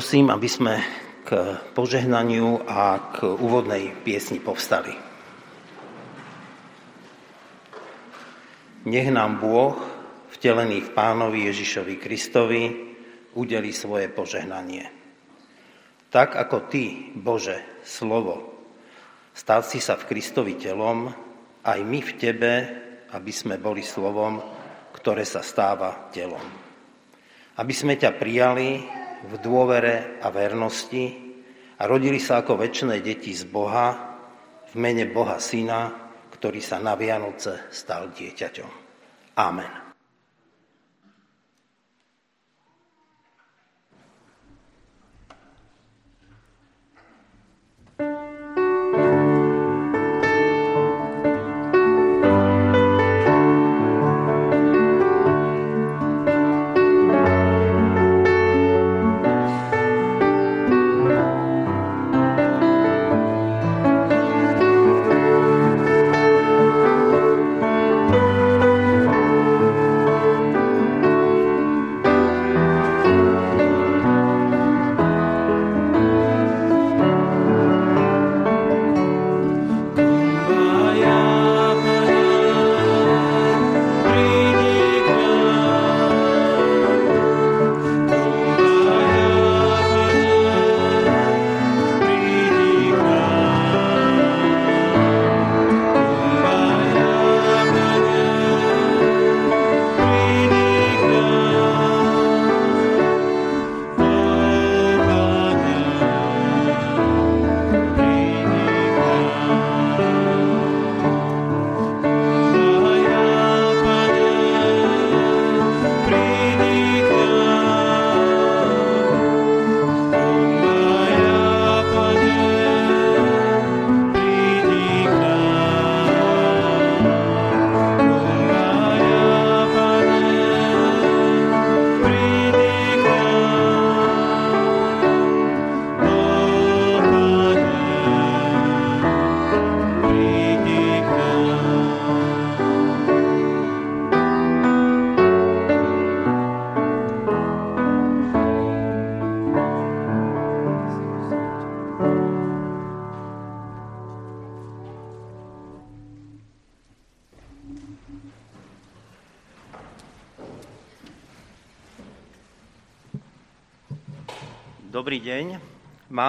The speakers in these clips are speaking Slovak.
Prosím, aby sme k požehnaniu a k úvodnej piesni povstali. Nech nám Bôh, vtelený v Pánovi Ježišovi Kristovi, udeli svoje požehnanie. Tak ako Ty, Bože, slovo, stal si sa v Kristovi telom, aj my v Tebe, aby sme boli slovom, ktoré sa stáva telom. Aby sme ťa prijali v dôvere a vernosti a rodili sa ako väčšie deti z Boha v mene Boha Syna, ktorý sa na Vianoce stal dieťaťom. Amen.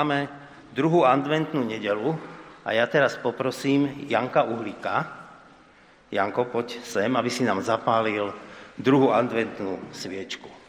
Máme druhú adventnú nedelu a ja teraz poprosím Janka Uhlíka. Janko, poď sem, aby si nám zapálil druhú adventnú sviečku.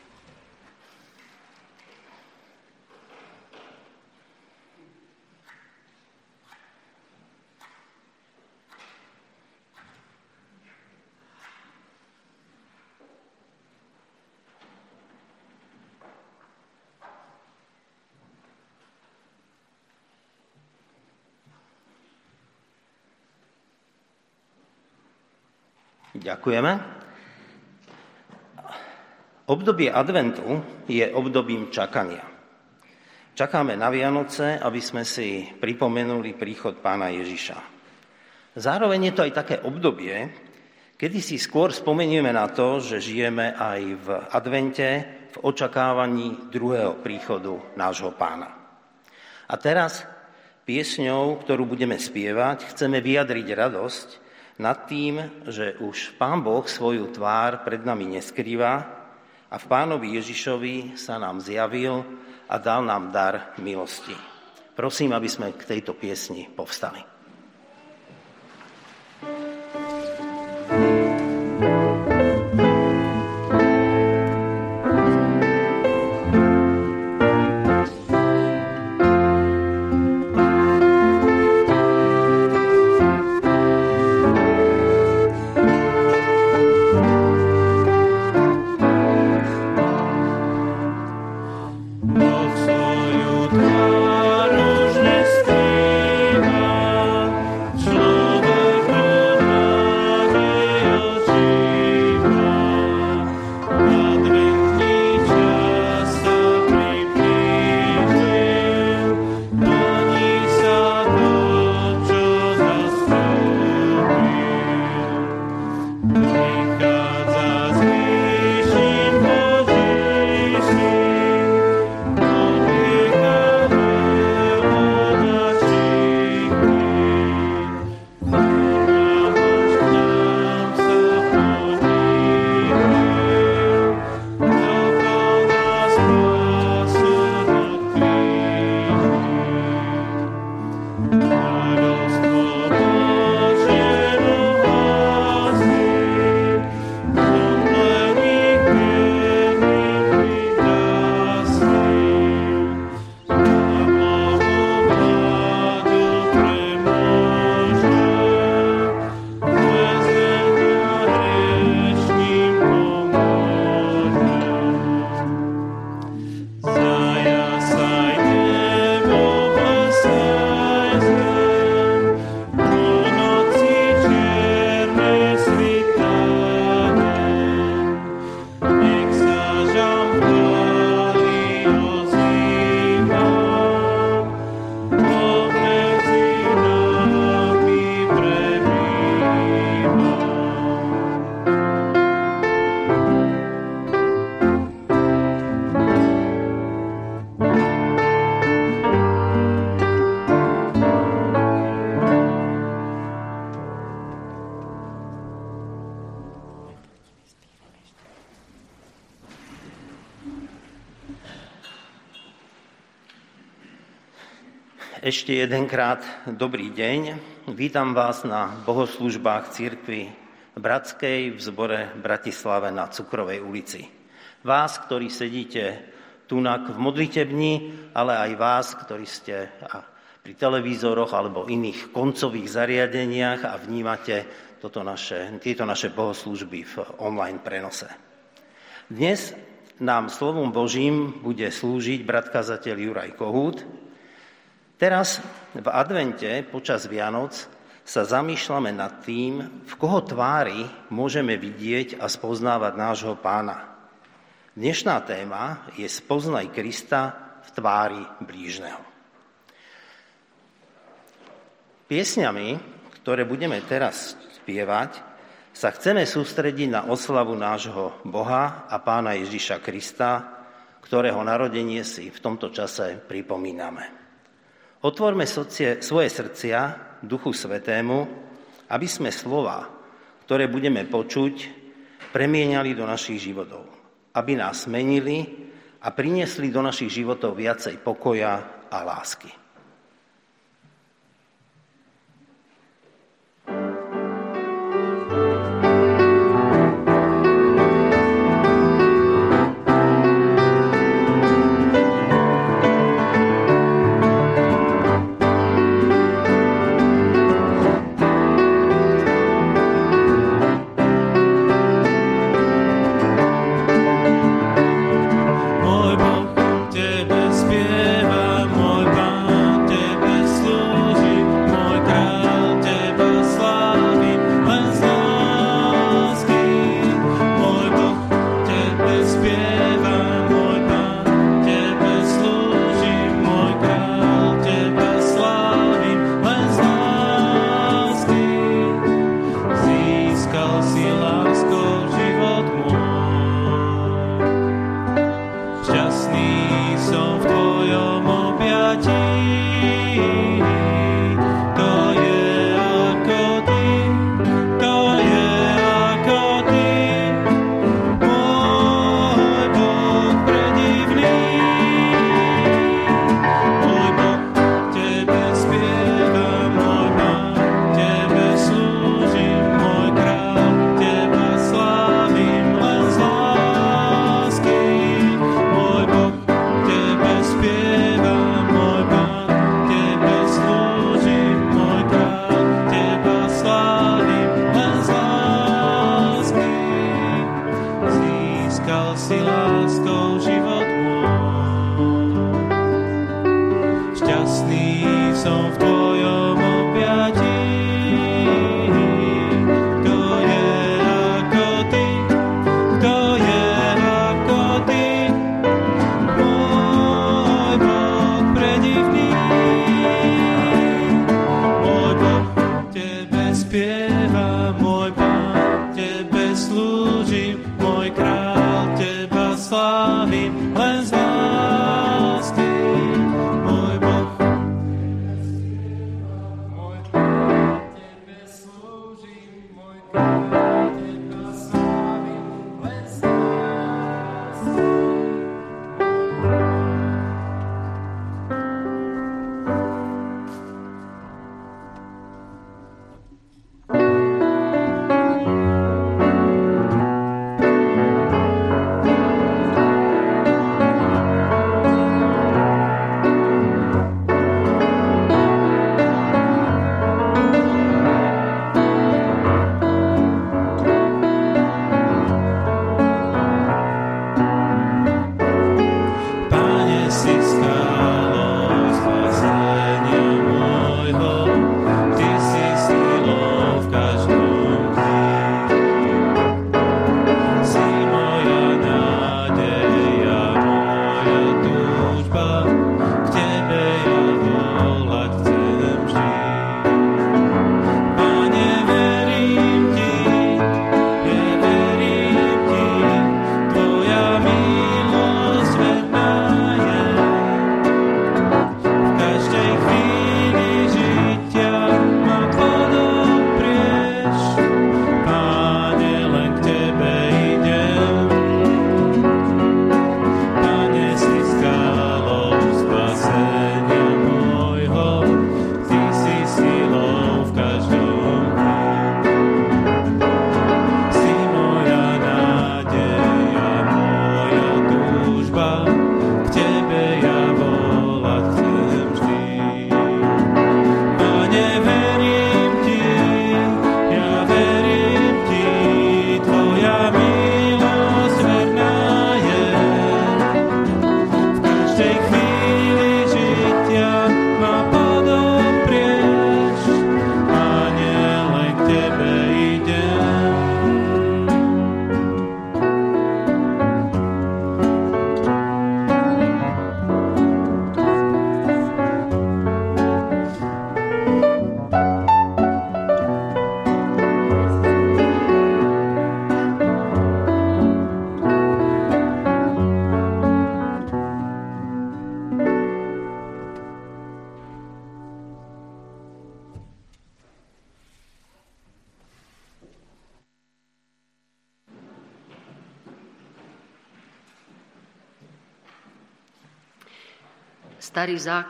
Ďakujeme. Obdobie adventu je obdobím čakania. Čakáme na Vianoce, aby sme si pripomenuli príchod pána Ježiša. Zároveň je to aj také obdobie, kedy si skôr spomenieme na to, že žijeme aj v advente, v očakávaní druhého príchodu nášho pána. A teraz piesňou, ktorú budeme spievať, chceme vyjadriť radosť, nad tým, že už Pán Boh svoju tvár pred nami neskrýva a v Pánovi Ježišovi sa nám zjavil a dal nám dar milosti. Prosím, aby sme k tejto piesni povstali. Ešte jedenkrát dobrý deň. Vítam vás na bohoslužbách Církvy Bratskej v zbore Bratislave na Cukrovej ulici. Vás, ktorí sedíte tunak v modlitebni, ale aj vás, ktorí ste pri televízoroch alebo iných koncových zariadeniach a vnímate toto naše, tieto naše bohoslužby v online prenose. Dnes nám slovom Božím bude slúžiť brat kazateľ Juraj Kohút, Teraz v advente počas Vianoc sa zamýšľame nad tým, v koho tvári môžeme vidieť a spoznávať nášho pána. Dnešná téma je Spoznaj Krista v tvári blížneho. Piesňami, ktoré budeme teraz spievať, sa chceme sústrediť na oslavu nášho Boha a pána Ježiša Krista, ktorého narodenie si v tomto čase pripomíname. Otvorme socie, svoje srdcia Duchu Svetému, aby sme slova, ktoré budeme počuť, premieniali do našich životov. Aby nás menili a priniesli do našich životov viacej pokoja a lásky.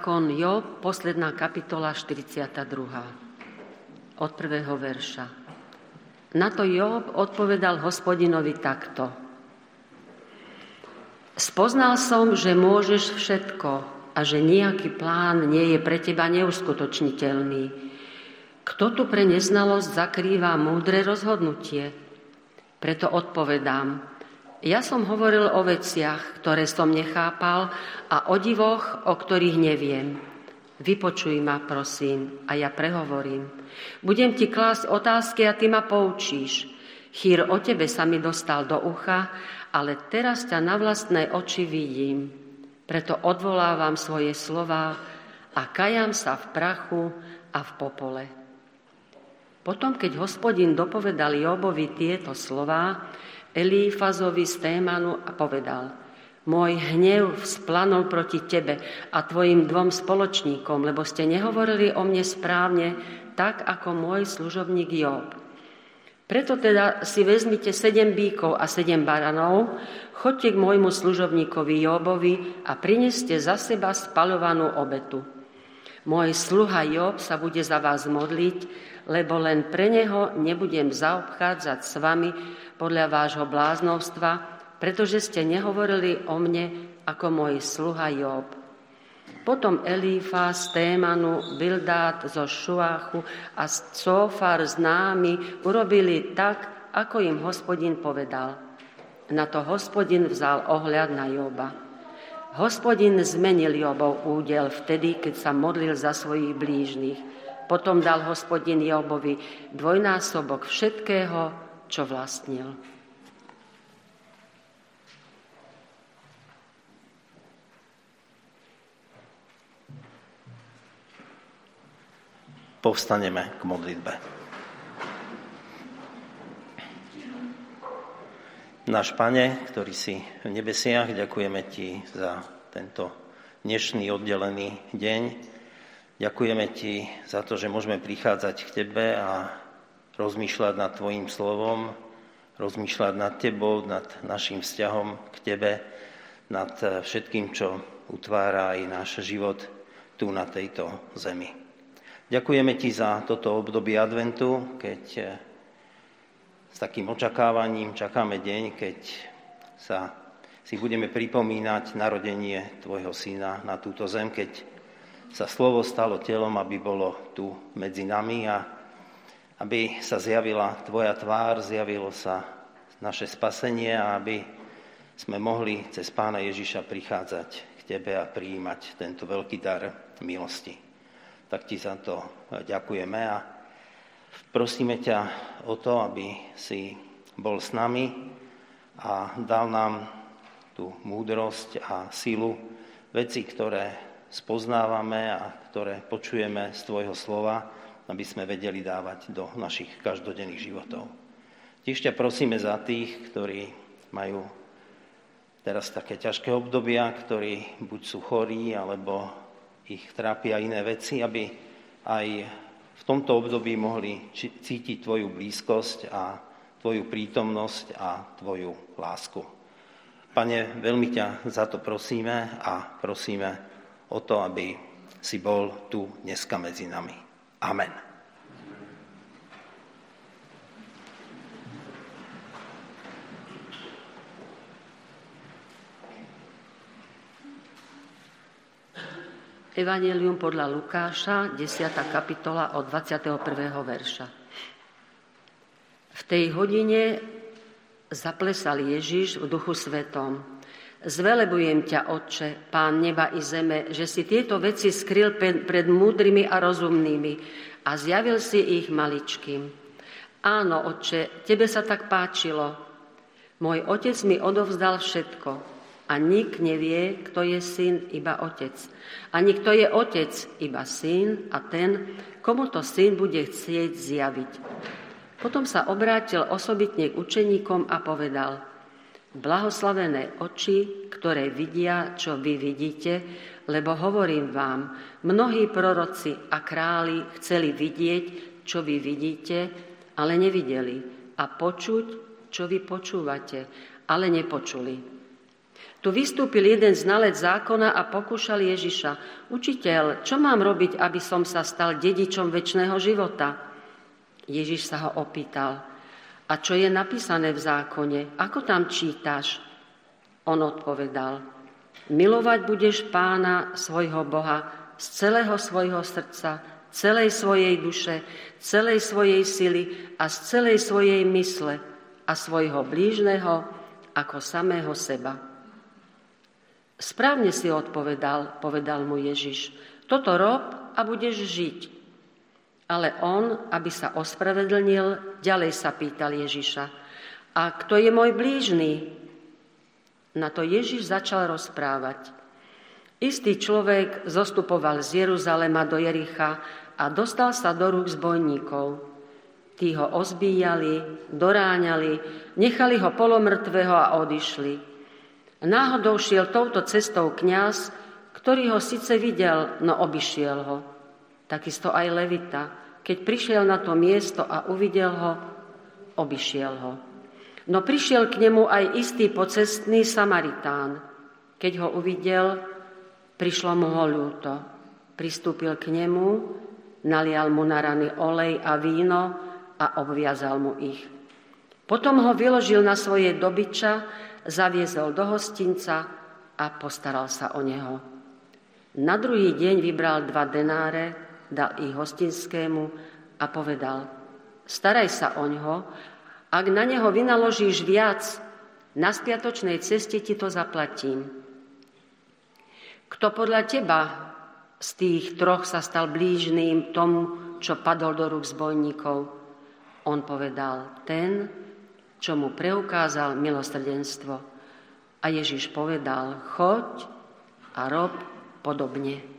Zákon Job, posledná kapitola 42. Od prvého verša. Na to Job odpovedal hospodinovi takto. Spoznal som, že môžeš všetko a že nejaký plán nie je pre teba neuskutočniteľný. Kto tu pre neznalosť zakrýva múdre rozhodnutie? Preto odpovedám, ja som hovoril o veciach, ktoré som nechápal a o divoch, o ktorých neviem. Vypočuj ma, prosím, a ja prehovorím. Budem ti klásť otázky a ty ma poučíš. Chýr o tebe sa mi dostal do ucha, ale teraz ťa na vlastné oči vidím. Preto odvolávam svoje slova a kajam sa v prachu a v popole. Potom, keď hospodin dopovedal Jobovi tieto slová, Elífazovi z Témanu a povedal, môj hnev splanul proti tebe a tvojim dvom spoločníkom, lebo ste nehovorili o mne správne, tak ako môj služobník Job. Preto teda si vezmite sedem bíkov a sedem baranov, choďte k môjmu služobníkovi Jobovi a prineste za seba spalovanú obetu. Môj sluha Job sa bude za vás modliť, lebo len pre neho nebudem zaobchádzať s vami podľa vášho bláznovstva, pretože ste nehovorili o mne ako môj sluha Job. Potom Elífa z Témanu, Bildát zo Šuáchu a Cofar z námi urobili tak, ako im hospodin povedal. Na to hospodin vzal ohľad na Joba. Hospodin zmenil Jobov údel vtedy, keď sa modlil za svojich blížnych. Potom dal hospodin Jobovi dvojnásobok všetkého, čo vlastnil. Povstaneme k modlitbe. Náš Pane, ktorý si v nebesiach, ďakujeme Ti za tento dnešný oddelený deň. Ďakujeme Ti za to, že môžeme prichádzať k Tebe a rozmýšľať nad Tvojim slovom, rozmýšľať nad Tebou, nad našim vzťahom k Tebe, nad eh, všetkým, čo utvára aj náš život tu na tejto zemi. Ďakujeme Ti za toto obdobie adventu, keď eh, s takým očakávaním čakáme deň, keď sa si budeme pripomínať narodenie Tvojho syna na túto zem, keď sa slovo stalo telom, aby bolo tu medzi nami a aby sa zjavila Tvoja tvár, zjavilo sa naše spasenie a aby sme mohli cez Pána Ježiša prichádzať k Tebe a prijímať tento veľký dar milosti. Tak Ti za to ďakujeme a prosíme ťa o to, aby si bol s nami a dal nám tú múdrosť a silu veci, ktoré spoznávame a ktoré počujeme z Tvojho slova, aby sme vedeli dávať do našich každodenných životov. Tiež ťa prosíme za tých, ktorí majú teraz také ťažké obdobia, ktorí buď sú chorí, alebo ich trápia iné veci, aby aj v tomto období mohli cítiť Tvoju blízkosť a Tvoju prítomnosť a Tvoju lásku. Pane, veľmi ťa za to prosíme a prosíme o to, aby si bol tu dneska medzi nami. Amen. Evangelium podľa Lukáša, 10. kapitola od 21. verša. V tej hodine zaplesal Ježiš v duchu svetom. Zvelebujem ťa, Otče, Pán neba i zeme, že si tieto veci skryl pred múdrymi a rozumnými a zjavil si ich maličkým. Áno, Otče, tebe sa tak páčilo. Môj otec mi odovzdal všetko a nik nevie, kto je syn, iba otec. Ani kto je otec, iba syn a ten, komu to syn bude chcieť zjaviť. Potom sa obrátil osobitne k učeníkom a povedal – Blahoslavené oči, ktoré vidia, čo vy vidíte, lebo hovorím vám, mnohí proroci a králi chceli vidieť, čo vy vidíte, ale nevideli, a počuť, čo vy počúvate, ale nepočuli. Tu vystúpil jeden znalec zákona a pokúšal Ježiša. Učiteľ, čo mám robiť, aby som sa stal dedičom väčšného života? Ježiš sa ho opýtal. A čo je napísané v zákone? Ako tam čítaš? On odpovedal. Milovať budeš pána svojho Boha z celého svojho srdca, celej svojej duše, celej svojej sily a z celej svojej mysle a svojho blížneho ako samého seba. Správne si odpovedal, povedal mu Ježiš. Toto rob a budeš žiť. Ale on, aby sa ospravedlnil, ďalej sa pýtal Ježiša. A kto je môj blížny? Na to Ježiš začal rozprávať. Istý človek zostupoval z Jeruzalema do Jericha a dostal sa do rúk zbojníkov. Tí ho ozbíjali, doráňali, nechali ho polomrtvého a odišli. Náhodou šiel touto cestou kňaz, ktorý ho síce videl, no obišiel ho. Takisto aj Levita, keď prišiel na to miesto a uvidel ho, obišiel ho. No prišiel k nemu aj istý pocestný Samaritán. Keď ho uvidel, prišlo mu ho ľúto. Pristúpil k nemu, nalial mu na rany olej a víno a obviazal mu ich. Potom ho vyložil na svoje dobyča zaviezol do hostinca a postaral sa o neho. Na druhý deň vybral dva denáre, dal ich hostinskému a povedal, staraj sa o ňoho, ak na neho vynaložíš viac, na spiatočnej ceste ti to zaplatím. Kto podľa teba z tých troch sa stal blížným tomu, čo padol do rúk zbojníkov? On povedal, ten, čo mu preukázal milosrdenstvo. A Ježiš povedal, choď a rob podobne.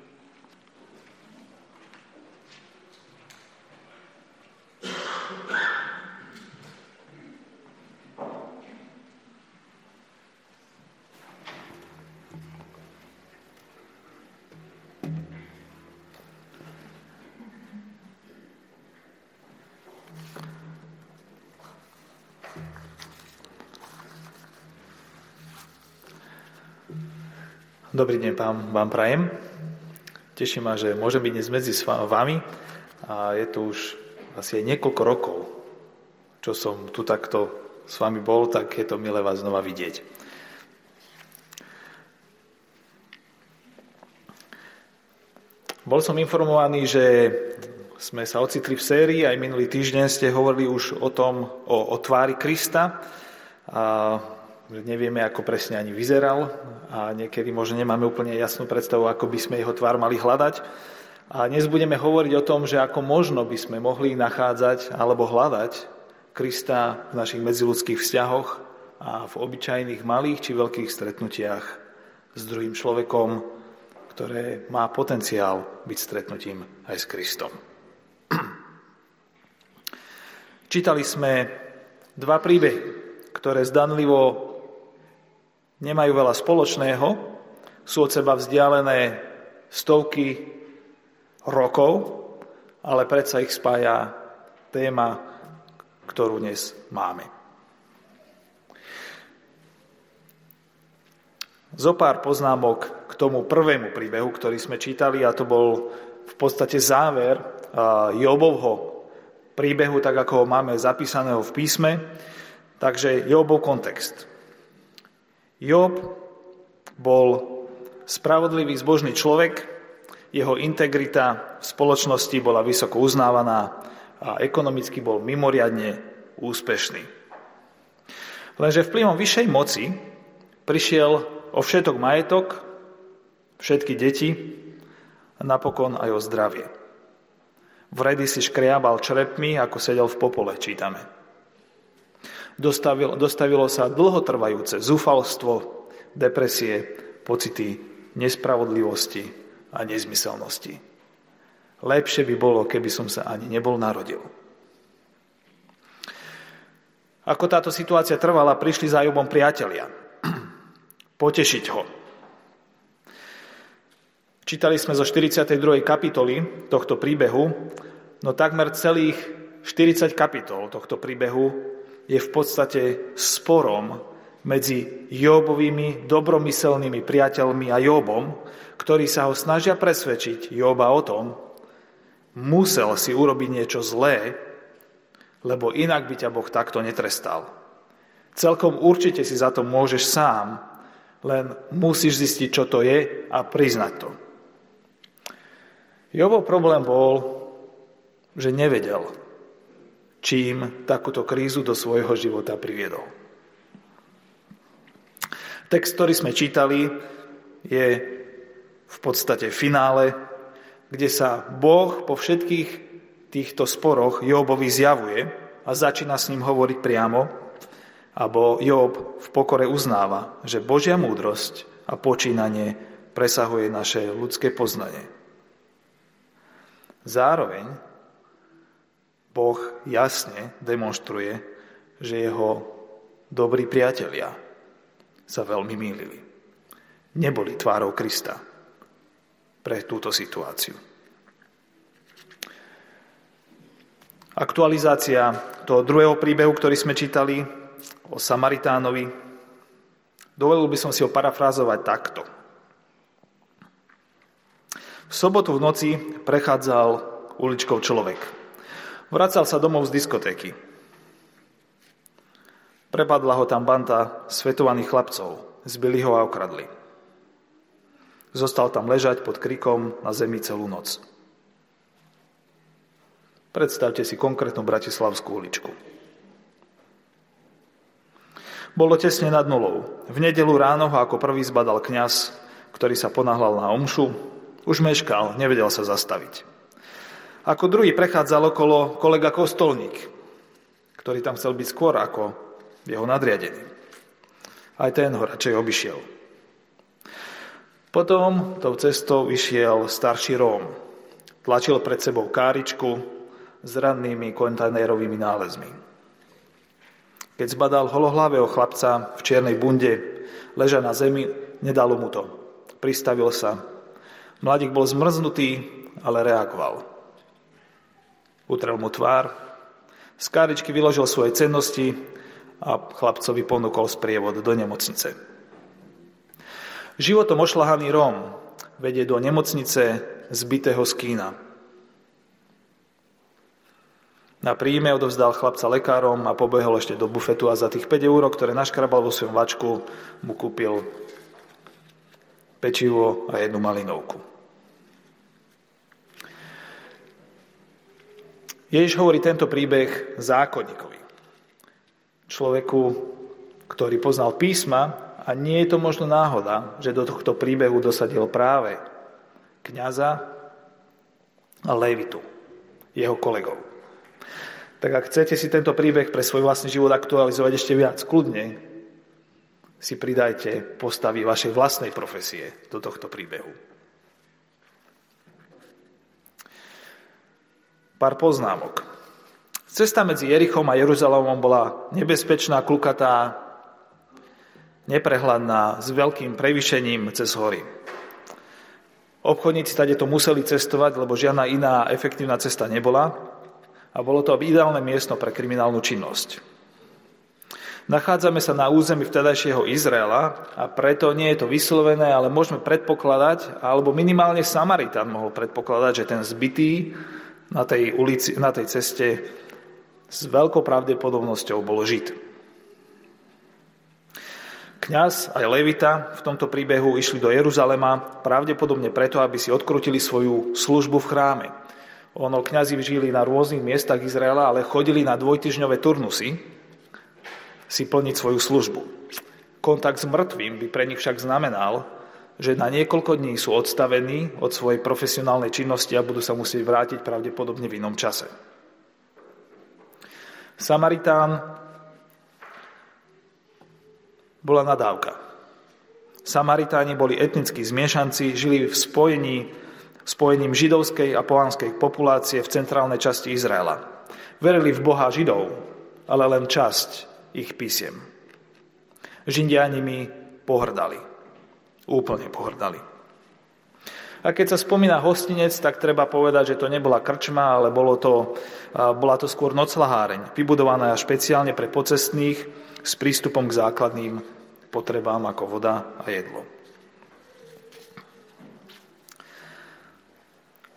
Dobrý deň vám, vám prajem. Teší ma, že môžem byť dnes medzi vami a je to už asi aj niekoľko rokov, čo som tu takto s vami bol, tak je to milé vás znova vidieť. Bol som informovaný, že sme sa ocitli v sérii, aj minulý týždeň ste hovorili už o tom, o, o tvári Krista. A nevieme, ako presne ani vyzeral a niekedy možno nemáme úplne jasnú predstavu, ako by sme jeho tvár mali hľadať. A dnes budeme hovoriť o tom, že ako možno by sme mohli nachádzať alebo hľadať Krista v našich medziludských vzťahoch a v obyčajných malých či veľkých stretnutiach s druhým človekom, ktoré má potenciál byť stretnutím aj s Kristom. Čítali sme dva príbehy, ktoré zdanlivo nemajú veľa spoločného, sú od seba vzdialené stovky rokov, ale predsa ich spája téma, ktorú dnes máme. Zopár poznámok k tomu prvému príbehu, ktorý sme čítali, a to bol v podstate záver Jobovho príbehu, tak ako ho máme zapísaného v písme. Takže Jobov kontext. Job bol spravodlivý, zbožný človek, jeho integrita v spoločnosti bola vysoko uznávaná a ekonomicky bol mimoriadne úspešný. Lenže vplyvom vyššej moci prišiel o všetok majetok, všetky deti a napokon aj o zdravie. Vredy si škriabal črepmi, ako sedel v popole, čítame. Dostavilo, dostavilo sa dlhotrvajúce zúfalstvo, depresie, pocity nespravodlivosti a nezmyselnosti. Lepšie by bolo, keby som sa ani nebol narodil. Ako táto situácia trvala, prišli za Jobom priatelia. Potešiť ho. Čítali sme zo 42. kapitoly tohto príbehu, no takmer celých 40 kapitol tohto príbehu je v podstate sporom medzi Jobovými dobromyselnými priateľmi a Jobom, ktorí sa ho snažia presvedčiť Joba o tom, musel si urobiť niečo zlé, lebo inak by ťa Boh takto netrestal. Celkom určite si za to môžeš sám, len musíš zistiť, čo to je a priznať to. Jobov problém bol, že nevedel, čím takúto krízu do svojho života priviedol. Text, ktorý sme čítali, je v podstate finále, kde sa Boh po všetkých týchto sporoch Jobovi zjavuje a začína s ním hovoriť priamo, abo Job v pokore uznáva, že Božia múdrosť a počínanie presahuje naše ľudské poznanie. Zároveň Boh jasne demonstruje, že jeho dobrí priatelia sa veľmi mýlili. Neboli tvárou Krista pre túto situáciu. Aktualizácia toho druhého príbehu, ktorý sme čítali o Samaritánovi, dovolil by som si ho parafrázovať takto. V sobotu v noci prechádzal uličkou človek. Vracal sa domov z diskotéky. Prepadla ho tam banda svetovaných chlapcov, zbyli ho a okradli. Zostal tam ležať pod krikom na zemi celú noc. Predstavte si konkrétnu bratislavskú uličku. Bolo tesne nad nulou. V nedelu ráno ho ako prvý zbadal kňaz, ktorý sa ponáhľal na omšu. Už meškal, nevedel sa zastaviť. Ako druhý prechádzal okolo kolega Kostolník, ktorý tam chcel byť skôr ako jeho nadriadený. Aj ten ho radšej obišiel. Potom tou cestou vyšiel starší Róm. Tlačil pred sebou káričku s rannými kontajnerovými nálezmi. Keď zbadal holohlavého chlapca v čiernej bunde, leža na zemi, nedalo mu to. Pristavil sa. Mladík bol zmrznutý, ale reagoval. Utrel mu tvár, z káričky vyložil svoje cennosti a chlapcovi ponúkol sprievod do nemocnice. Životom ošlahaný Róm vedie do nemocnice zbitého skína. Na príjme odovzdal chlapca lekárom a pobehol ešte do bufetu a za tých 5 eur, ktoré naškrabal vo svojom vačku, mu kúpil pečivo a jednu malinovku. Ježiš hovorí tento príbeh zákonníkovi. Človeku, ktorý poznal písma a nie je to možno náhoda, že do tohto príbehu dosadil práve kniaza a Levitu, jeho kolegov. Tak ak chcete si tento príbeh pre svoj vlastný život aktualizovať ešte viac, kľudne si pridajte postavy vašej vlastnej profesie do tohto príbehu. Pár poznámok. Cesta medzi Jerichom a Jeruzalémom bola nebezpečná, klukatá, neprehľadná, s veľkým prevýšením cez hory. Obchodníci tady to museli cestovať, lebo žiadna iná efektívna cesta nebola a bolo to ideálne miesto pre kriminálnu činnosť. Nachádzame sa na území vtedajšieho Izraela a preto nie je to vyslovené, ale môžeme predpokladať, alebo minimálne Samaritan mohol predpokladať, že ten zbytý na tej, ulici, na tej ceste s veľkou pravdepodobnosťou bol Žid. Kňaz aj Levita v tomto príbehu išli do Jeruzalema pravdepodobne preto, aby si odkrutili svoju službu v chráme. Ono, kňazi žili na rôznych miestach Izraela, ale chodili na dvojtyžňové turnusy si plniť svoju službu. Kontakt s mŕtvým by pre nich však znamenal, že na niekoľko dní sú odstavení od svojej profesionálnej činnosti a budú sa musieť vrátiť pravdepodobne v inom čase. Samaritán bola nadávka. Samaritáni boli etnickí zmiešanci, žili v spojení, spojením židovskej a pohanskej populácie v centrálnej časti Izraela. Verili v Boha Židov, ale len časť ich písiem. Žindiani mi pohrdali. Úplne pohrdali. A keď sa spomína hostinec, tak treba povedať, že to nebola krčma, ale bolo to, bola to skôr noclaháreň, vybudovaná špeciálne pre pocestných, s prístupom k základným potrebám ako voda a jedlo.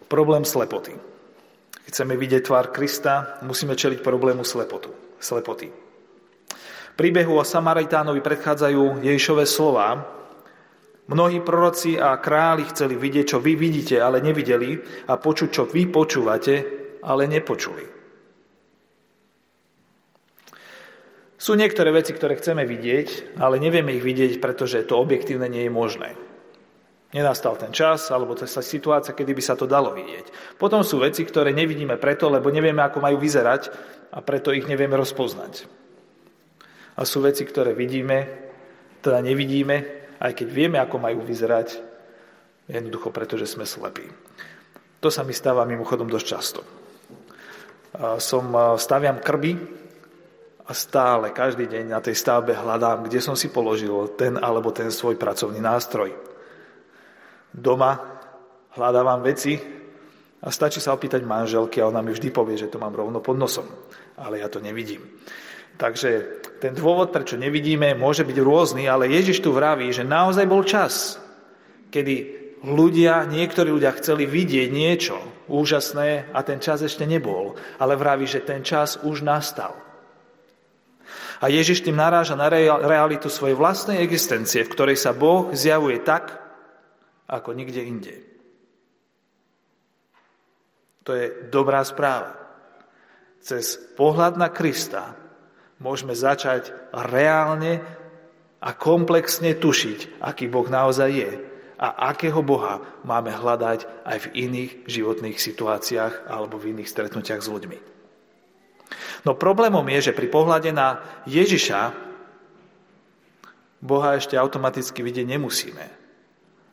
Problém slepoty. Keď chceme vidieť tvár Krista, musíme čeliť problému slepotu, slepoty. Príbehu o Samaritánovi predchádzajú Ježišové slova. Mnohí proroci a králi chceli vidieť, čo vy vidíte, ale nevideli, a počuť, čo vy počúvate, ale nepočuli. Sú niektoré veci, ktoré chceme vidieť, ale nevieme ich vidieť, pretože to objektívne nie je možné. Nenastal ten čas, alebo to je situácia, kedy by sa to dalo vidieť. Potom sú veci, ktoré nevidíme preto, lebo nevieme, ako majú vyzerať a preto ich nevieme rozpoznať. A sú veci, ktoré vidíme, teda nevidíme, aj keď vieme, ako majú vyzerať, jednoducho preto, že sme slepí. To sa mi stáva mimochodom dosť často. Som, staviam krby a stále, každý deň na tej stavbe hľadám, kde som si položil ten alebo ten svoj pracovný nástroj doma, hľadávam veci a stačí sa opýtať manželky a ona mi vždy povie, že to mám rovno pod nosom, ale ja to nevidím. Takže ten dôvod, prečo nevidíme, môže byť rôzny, ale Ježiš tu vraví, že naozaj bol čas, kedy ľudia, niektorí ľudia chceli vidieť niečo úžasné a ten čas ešte nebol, ale vraví, že ten čas už nastal. A Ježiš tým naráža na realitu svojej vlastnej existencie, v ktorej sa Boh zjavuje tak, ako nikde inde. To je dobrá správa. Cez pohľad na Krista môžeme začať reálne a komplexne tušiť, aký Boh naozaj je a akého Boha máme hľadať aj v iných životných situáciách alebo v iných stretnutiach s ľuďmi. No problémom je, že pri pohľade na Ježiša Boha ešte automaticky vidieť nemusíme.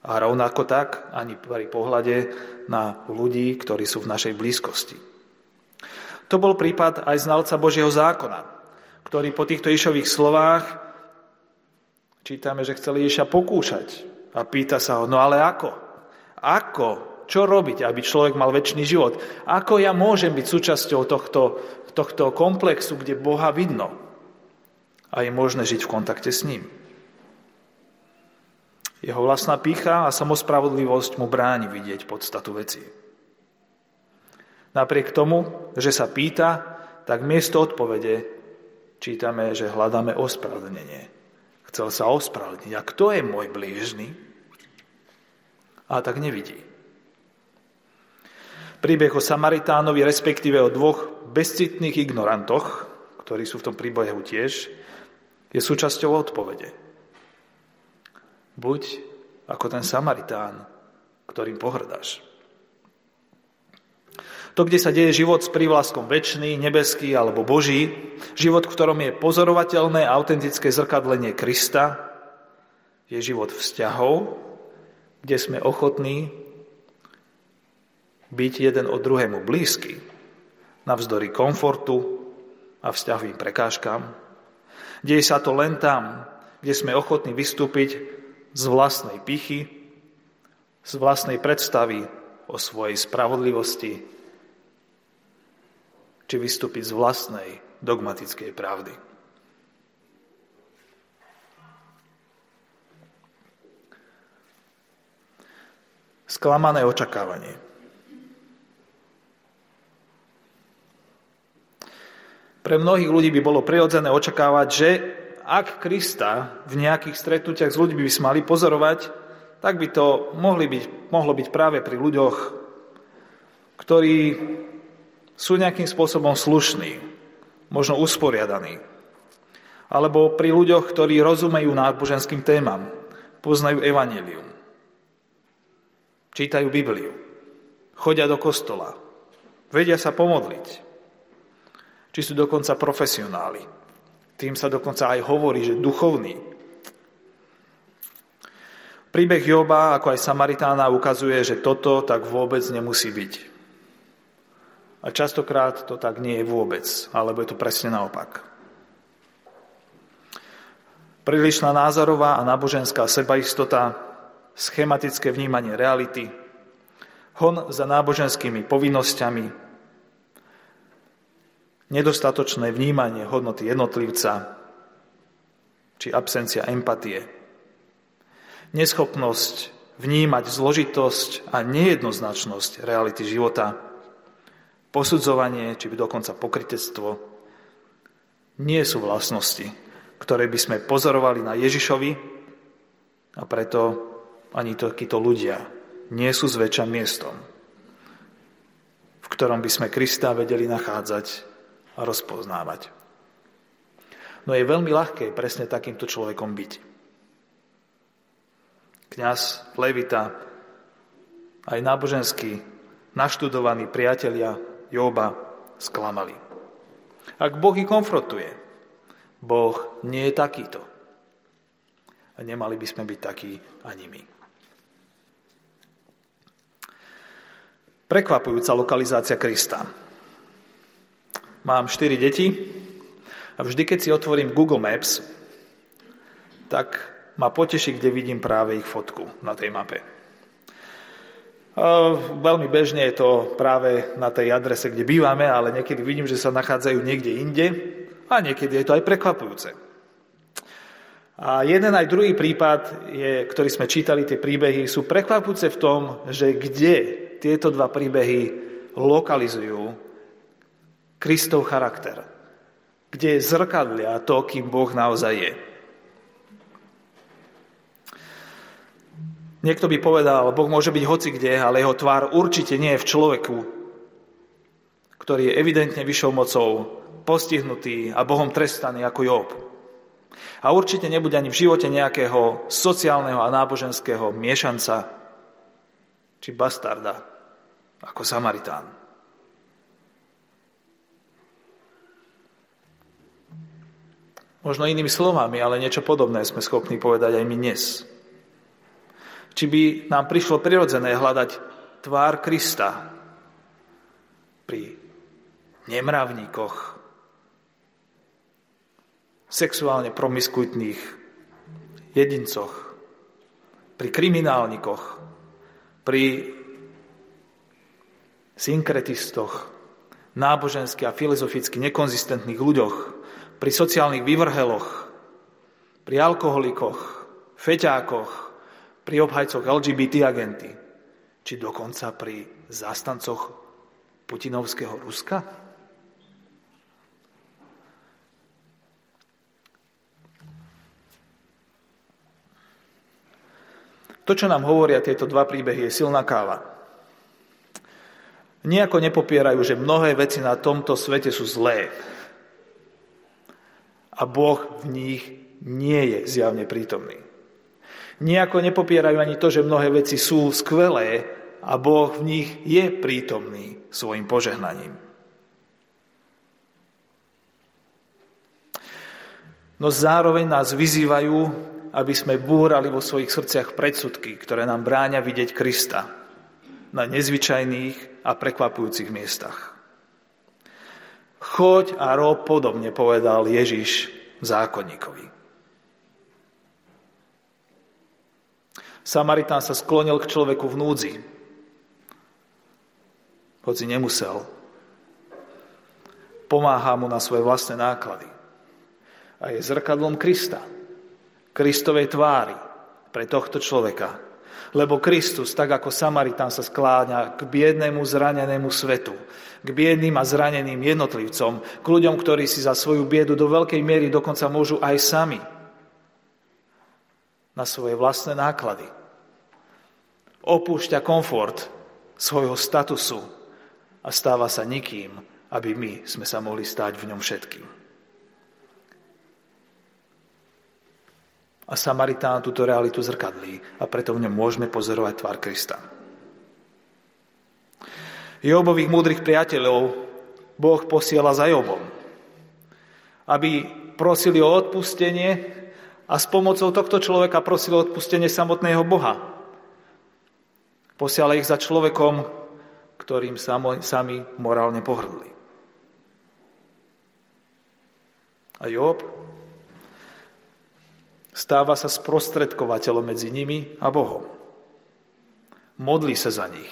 A rovnako tak ani pri pohľade na ľudí, ktorí sú v našej blízkosti. To bol prípad aj znalca Božieho zákona, ktorý po týchto Išových slovách čítame, že chcel Ježiša pokúšať a pýta sa ho, no ale ako? Ako? Čo robiť, aby človek mal väčší život? Ako ja môžem byť súčasťou tohto, tohto komplexu, kde Boha vidno? A je možné žiť v kontakte s ním. Jeho vlastná pícha a samospravodlivosť mu bráni vidieť podstatu veci. Napriek tomu, že sa pýta, tak miesto odpovede čítame, že hľadáme ospravedlnenie. Chcel sa ospravedlniť. A kto je môj blížny? A tak nevidí. Príbeh o Samaritánovi, respektíve o dvoch bezcitných ignorantoch, ktorí sú v tom príbehu tiež, je súčasťou odpovede. Buď ako ten Samaritán, ktorým pohrdáš. To, kde sa deje život s prívlaskom väčší, nebeský alebo Boží, život, v ktorom je pozorovateľné a autentické zrkadlenie Krista, je život vzťahov, kde sme ochotní byť jeden od druhému blízky, navzdory komfortu a vzťahovým prekážkam. Deje sa to len tam, kde sme ochotní vystúpiť z vlastnej pichy, z vlastnej predstavy o svojej spravodlivosti, či vystúpiť z vlastnej dogmatickej pravdy. Sklamané očakávanie. Pre mnohých ľudí by bolo prirodzené očakávať, že ak Krista v nejakých stretnutiach s ľuďmi by sme mali pozorovať, tak by to mohli byť, mohlo byť práve pri ľuďoch, ktorí sú nejakým spôsobom slušní, možno usporiadaní. Alebo pri ľuďoch, ktorí rozumejú náboženským témam, poznajú evanelium, čítajú Bibliu, chodia do kostola, vedia sa pomodliť, či sú dokonca profesionáli. Tým sa dokonca aj hovorí, že duchovný. Príbeh Joba, ako aj Samaritána, ukazuje, že toto tak vôbec nemusí byť. A častokrát to tak nie je vôbec, alebo je to presne naopak. Prílišná názorová a náboženská sebaistota, schematické vnímanie reality, hon za náboženskými povinnosťami, nedostatočné vnímanie hodnoty jednotlivca, či absencia empatie. Neschopnosť vnímať zložitosť a nejednoznačnosť reality života, posudzovanie či dokonca pokritectvo nie sú vlastnosti, ktoré by sme pozorovali na Ježišovi a preto ani takíto ľudia nie sú zväčša miestom, v ktorom by sme Krista vedeli nachádzať a rozpoznávať. No je veľmi ľahké presne takýmto človekom byť kňaz, levita, aj náboženskí, naštudovaní priatelia Joba sklamali. Ak Boh ich konfrontuje, Boh nie je takýto. A nemali by sme byť takí ani my. Prekvapujúca lokalizácia Krista. Mám štyri deti a vždy, keď si otvorím Google Maps, tak ma poteší, kde vidím práve ich fotku na tej mape. Veľmi bežne je to práve na tej adrese, kde bývame, ale niekedy vidím, že sa nachádzajú niekde inde a niekedy je to aj prekvapujúce. A jeden aj druhý prípad, je, ktorý sme čítali, tie príbehy, sú prekvapujúce v tom, že kde tieto dva príbehy lokalizujú Kristov charakter. Kde zrkadlia to, kým Boh naozaj je. Niekto by povedal, Boh môže byť hoci kde, ale jeho tvár určite nie je v človeku, ktorý je evidentne vyššou mocou, postihnutý a Bohom trestaný ako Job. A určite nebude ani v živote nejakého sociálneho a náboženského miešanca či bastarda ako Samaritán. Možno inými slovami, ale niečo podobné sme schopní povedať aj my dnes. Či by nám prišlo prirodzené hľadať tvár Krista pri nemravníkoch, sexuálne promiskuitných jedincoch, pri kriminálnikoch, pri synkretistoch, nábožensky a filozoficky nekonzistentných ľuďoch, pri sociálnych vyvrheloch, pri alkoholikoch, feťákoch, pri obhajcoch LGBT agenty, či dokonca pri zástancoch putinovského Ruska? To, čo nám hovoria tieto dva príbehy, je silná káva. Nijako nepopierajú, že mnohé veci na tomto svete sú zlé. A Boh v nich nie je zjavne prítomný. Nijako nepopierajú ani to, že mnohé veci sú skvelé a Boh v nich je prítomný svojim požehnaním. No zároveň nás vyzývajú, aby sme búrali vo svojich srdciach predsudky, ktoré nám bráňa vidieť Krista na nezvyčajných a prekvapujúcich miestach. Choď a rob podobne, povedal Ježiš zákonníkovi. Samaritán sa sklonil k človeku v núdzi, hoci nemusel. Pomáha mu na svoje vlastné náklady. A je zrkadlom Krista, Kristovej tvári pre tohto človeka. Lebo Kristus, tak ako Samaritán sa skláňa k biednému zranenému svetu, k biedným a zraneným jednotlivcom, k ľuďom, ktorí si za svoju biedu do veľkej miery dokonca môžu aj sami na svoje vlastné náklady. Opúšťa komfort svojho statusu a stáva sa nikým, aby my sme sa mohli stať v ňom všetkým. A Samaritán túto realitu zrkadlí a preto v ňom môžeme pozorovať tvár Krista. Jobových múdrych priateľov Boh posiela za Jobom, aby prosili o odpustenie a s pomocou tohto človeka prosil odpustenie samotného Boha. Posiala ich za človekom, ktorým sami morálne pohrdli. A Job stáva sa sprostredkovateľom medzi nimi a Bohom. Modlí sa za nich.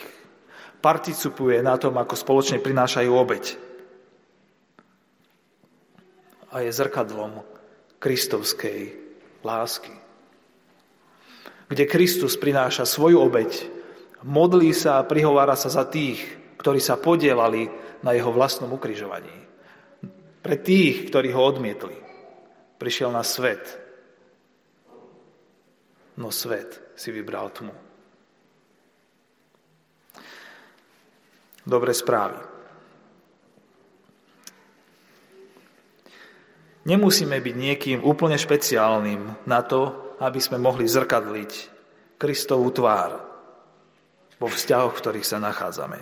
Participuje na tom, ako spoločne prinášajú obeď. A je zrkadlom kristovskej lásky. Kde Kristus prináša svoju obeď, modlí sa a prihovára sa za tých, ktorí sa podielali na jeho vlastnom ukrižovaní. Pre tých, ktorí ho odmietli. Prišiel na svet. No svet si vybral tmu. Dobré správy. Nemusíme byť niekým úplne špeciálnym na to, aby sme mohli zrkadliť Kristovú tvár vo vzťahoch, v ktorých sa nachádzame.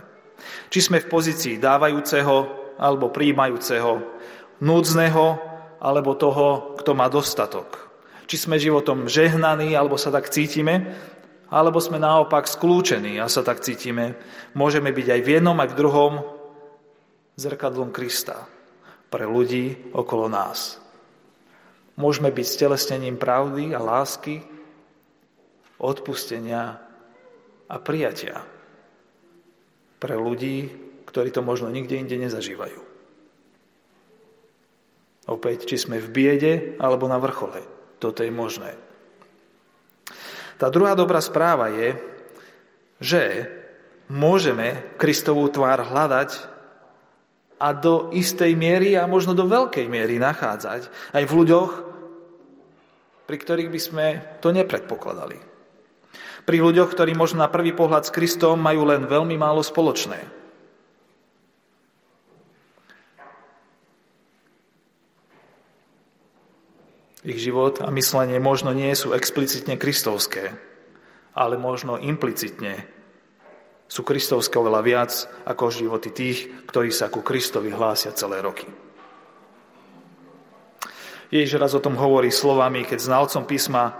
Či sme v pozícii dávajúceho alebo príjmajúceho, núdzneho alebo toho, kto má dostatok. Či sme životom žehnaní alebo sa tak cítime, alebo sme naopak skľúčení a sa tak cítime. Môžeme byť aj v jednom, aj v druhom zrkadlom Krista pre ľudí okolo nás. Môžeme byť stelesnením pravdy a lásky, odpustenia a prijatia pre ľudí, ktorí to možno nikde inde nezažívajú. Opäť, či sme v biede alebo na vrchole. Toto je možné. Tá druhá dobrá správa je, že môžeme Kristovú tvár hľadať a do istej miery a možno do veľkej miery nachádzať aj v ľuďoch, pri ktorých by sme to nepredpokladali. Pri ľuďoch, ktorí možno na prvý pohľad s Kristom majú len veľmi málo spoločné. Ich život a myslenie možno nie sú explicitne kristovské, ale možno implicitne sú kristovské oveľa viac ako životy tých, ktorí sa ku Kristovi hlásia celé roky. Ježiš raz o tom hovorí slovami, keď znalcom písma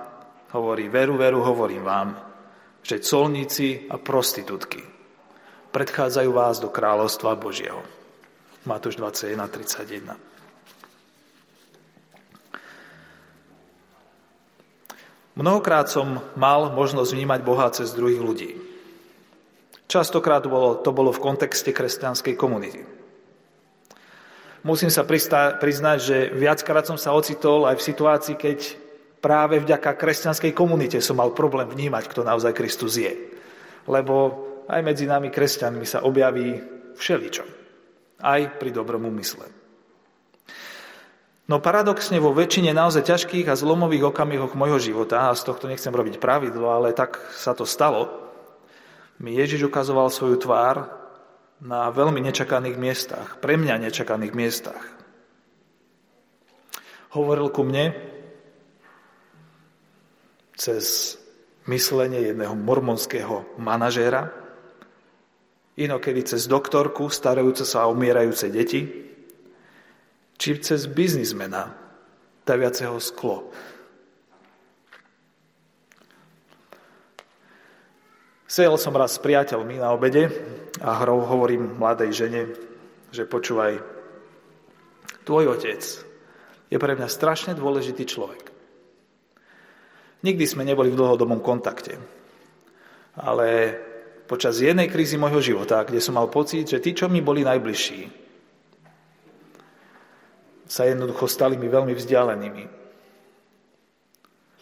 hovorí, veru, veru, hovorím vám, že colníci a prostitútky predchádzajú vás do kráľovstva Božieho. Matúš 21, 31. Mnohokrát som mal možnosť vnímať Boha cez druhých ľudí. Častokrát bolo, to bolo v kontexte kresťanskej komunity. Musím sa priznať, že viackrát som sa ocitol aj v situácii, keď práve vďaka kresťanskej komunite som mal problém vnímať, kto naozaj Kristus je. Lebo aj medzi nami kresťanmi sa objaví všeličo. Aj pri dobrom úmysle. No paradoxne vo väčšine naozaj ťažkých a zlomových okamihoch môjho života, a z tohto nechcem robiť pravidlo, ale tak sa to stalo, mi Ježiš ukazoval svoju tvár na veľmi nečakaných miestach, pre mňa nečakaných miestach. Hovoril ku mne cez myslenie jedného mormonského manažéra, inokedy cez doktorku starajúce sa o umierajúce deti, či cez biznismena daviaceho sklo Sejel som raz s priateľmi na obede a hovorím mladej žene, že počúvaj, tvoj otec je pre mňa strašne dôležitý človek. Nikdy sme neboli v dlhodobom kontakte, ale počas jednej krízy môjho života, kde som mal pocit, že tí, čo mi boli najbližší, sa jednoducho stali mi veľmi vzdialenými.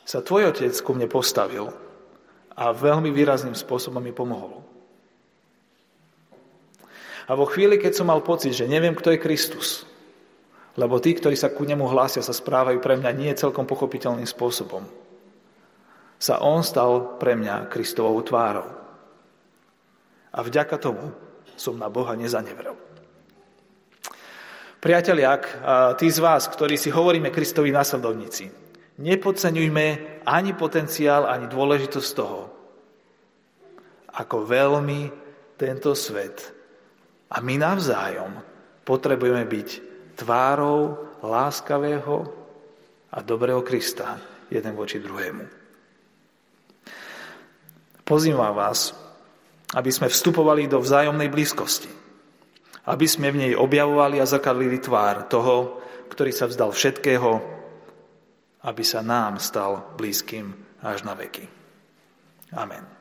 Sa tvoj otec ku mne postavil a veľmi výrazným spôsobom mi pomohol. A vo chvíli, keď som mal pocit, že neviem, kto je Kristus, lebo tí, ktorí sa ku nemu hlásia, sa správajú pre mňa nie celkom pochopiteľným spôsobom, sa on stal pre mňa Kristovou tvárou. A vďaka tomu som na Boha nezanevrel. Priatelia, ak tí z vás, ktorí si hovoríme Kristovi následovníci, nepodceňujme ani potenciál, ani dôležitosť toho, ako veľmi tento svet a my navzájom potrebujeme byť tvárou láskavého a dobrého Krista jeden voči druhému. Pozývam vás, aby sme vstupovali do vzájomnej blízkosti, aby sme v nej objavovali a zakadlili tvár toho, ktorý sa vzdal všetkého aby sa nám stal blízkym až na veky. Amen.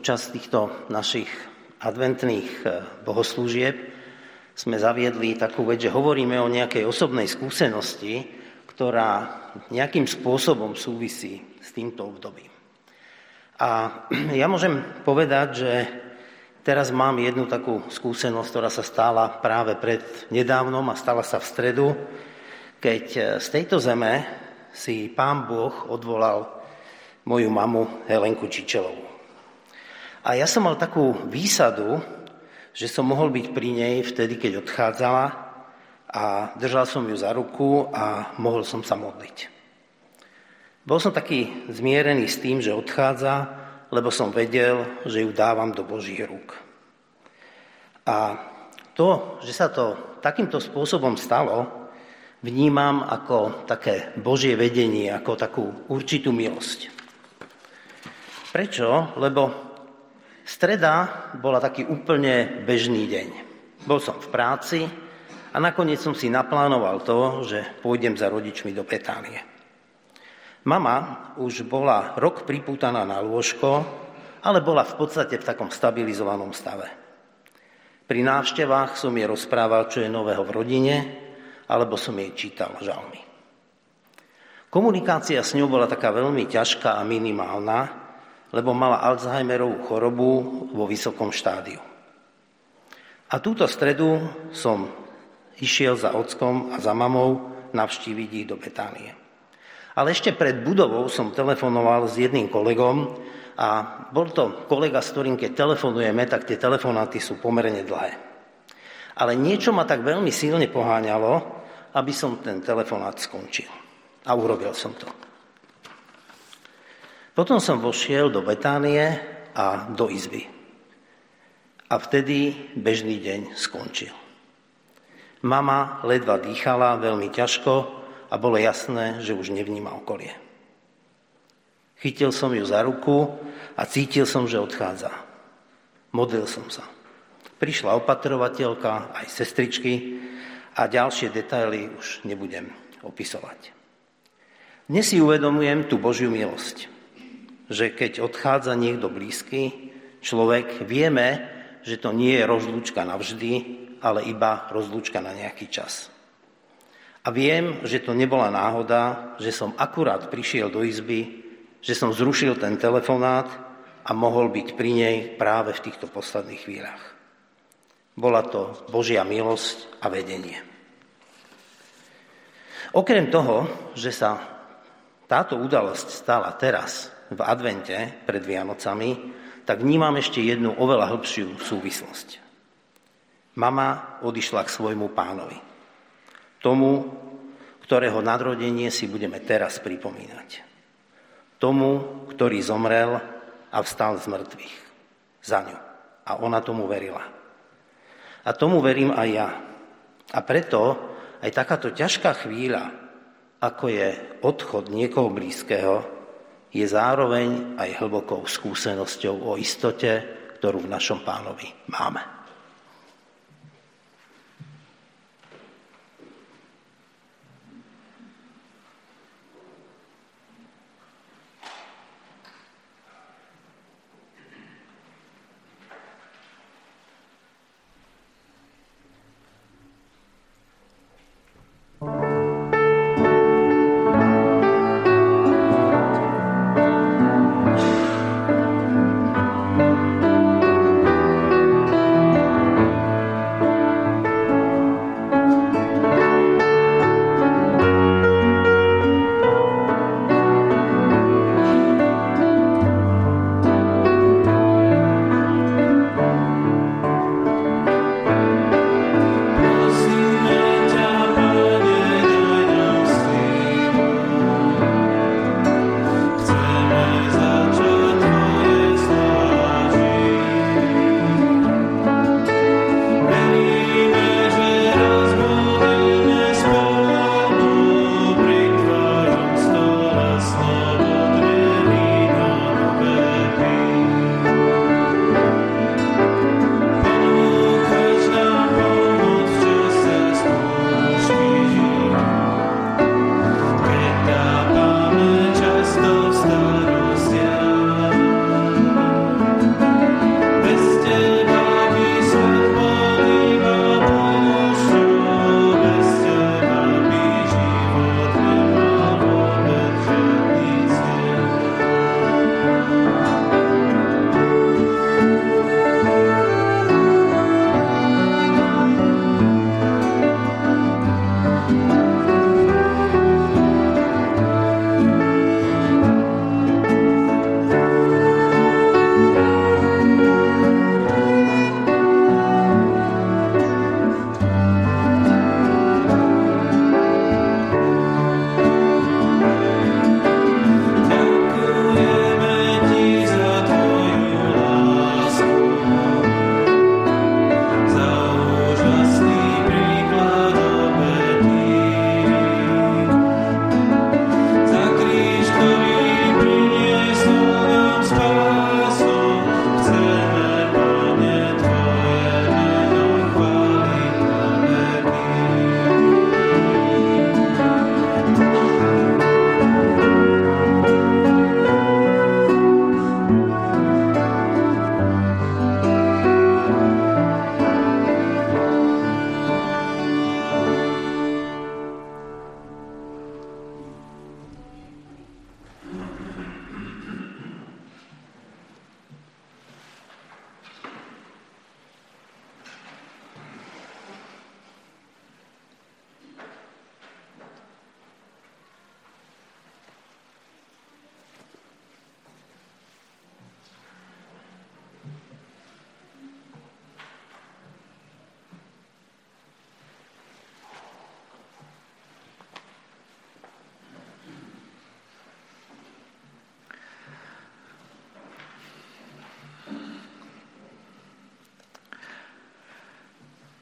Počas týchto našich adventných eh, bohoslúžieb sme zaviedli takú vec, že hovoríme o nejakej osobnej skúsenosti, ktorá nejakým spôsobom súvisí s týmto obdobím. A ja môžem povedať, že teraz mám jednu takú skúsenosť, ktorá sa stala práve pred nedávnom a stala sa v stredu, keď eh, z tejto zeme si pán Boh odvolal moju mamu Helenku Čičelovú. A ja som mal takú výsadu, že som mohol byť pri nej vtedy, keď odchádzala a držal som ju za ruku a mohol som sa modliť. Bol som taký zmierený s tým, že odchádza, lebo som vedel, že ju dávam do Božích rúk. A to, že sa to takýmto spôsobom stalo, vnímam ako také Božie vedenie, ako takú určitú milosť. Prečo? Lebo Streda bola taký úplne bežný deň. Bol som v práci a nakoniec som si naplánoval to, že pôjdem za rodičmi do Petánie. Mama už bola rok pripútaná na lôžko, ale bola v podstate v takom stabilizovanom stave. Pri návštevách som jej rozprával, čo je nového v rodine, alebo som jej čítal žalmy. Komunikácia s ňou bola taká veľmi ťažká a minimálna, lebo mala Alzheimerovú chorobu vo vysokom štádiu. A túto stredu som išiel za ockom a za mamou navštíviť ich do Betánie. Ale ešte pred budovou som telefonoval s jedným kolegom a bol to kolega, s ktorým keď telefonujeme, tak tie telefonáty sú pomerne dlhé. Ale niečo ma tak veľmi silne poháňalo, aby som ten telefonát skončil. A urobil som to. Potom som vošiel do Betánie a do izby. A vtedy bežný deň skončil. Mama ledva dýchala veľmi ťažko a bolo jasné, že už nevníma okolie. Chytil som ju za ruku a cítil som, že odchádza. Modlil som sa. Prišla opatrovateľka, aj sestričky a ďalšie detaily už nebudem opisovať. Dnes si uvedomujem tú Božiu milosť že keď odchádza niekto blízky človek, vieme, že to nie je rozlúčka navždy, ale iba rozlúčka na nejaký čas. A viem, že to nebola náhoda, že som akurát prišiel do izby, že som zrušil ten telefonát a mohol byť pri nej práve v týchto posledných chvíľach. Bola to Božia milosť a vedenie. Okrem toho, že sa táto udalosť stala teraz, v advente pred Vianocami, tak vnímam ešte jednu oveľa hĺbšiu súvislosť. Mama odišla k svojmu pánovi. Tomu, ktorého nadrodenie si budeme teraz pripomínať. Tomu, ktorý zomrel a vstal z mŕtvych. Za ňu. A ona tomu verila. A tomu verím aj ja. A preto aj takáto ťažká chvíľa, ako je odchod niekoho blízkeho, je zároveň aj hlbokou skúsenosťou o istote, ktorú v našom pánovi máme.